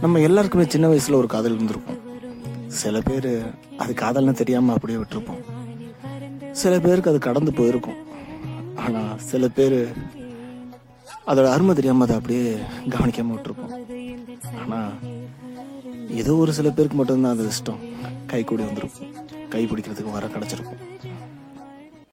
நம்ம எல்லாருக்குமே சின்ன வயசுல ஒரு காதல் இருந்திருக்கும். சில பேர் அது காதல்னு தெரியாம அப்படியே விட்டுருப்போம். சில பேருக்கு அது கடந்து போயிருக்கும். ஆனா சில பேர் அதோட அருமை தெரியாம அதை அப்படியே கவனிக்காம விட்டுருப்போம். ஆனா ஏதோ ஒரு சில பேருக்கு மட்டும்தான் அது இஷ்டம். கை கூடி வந்திருக்கும். கை பிடிக்கிறதுக்கு வர கிடைச்சிருக்கும்.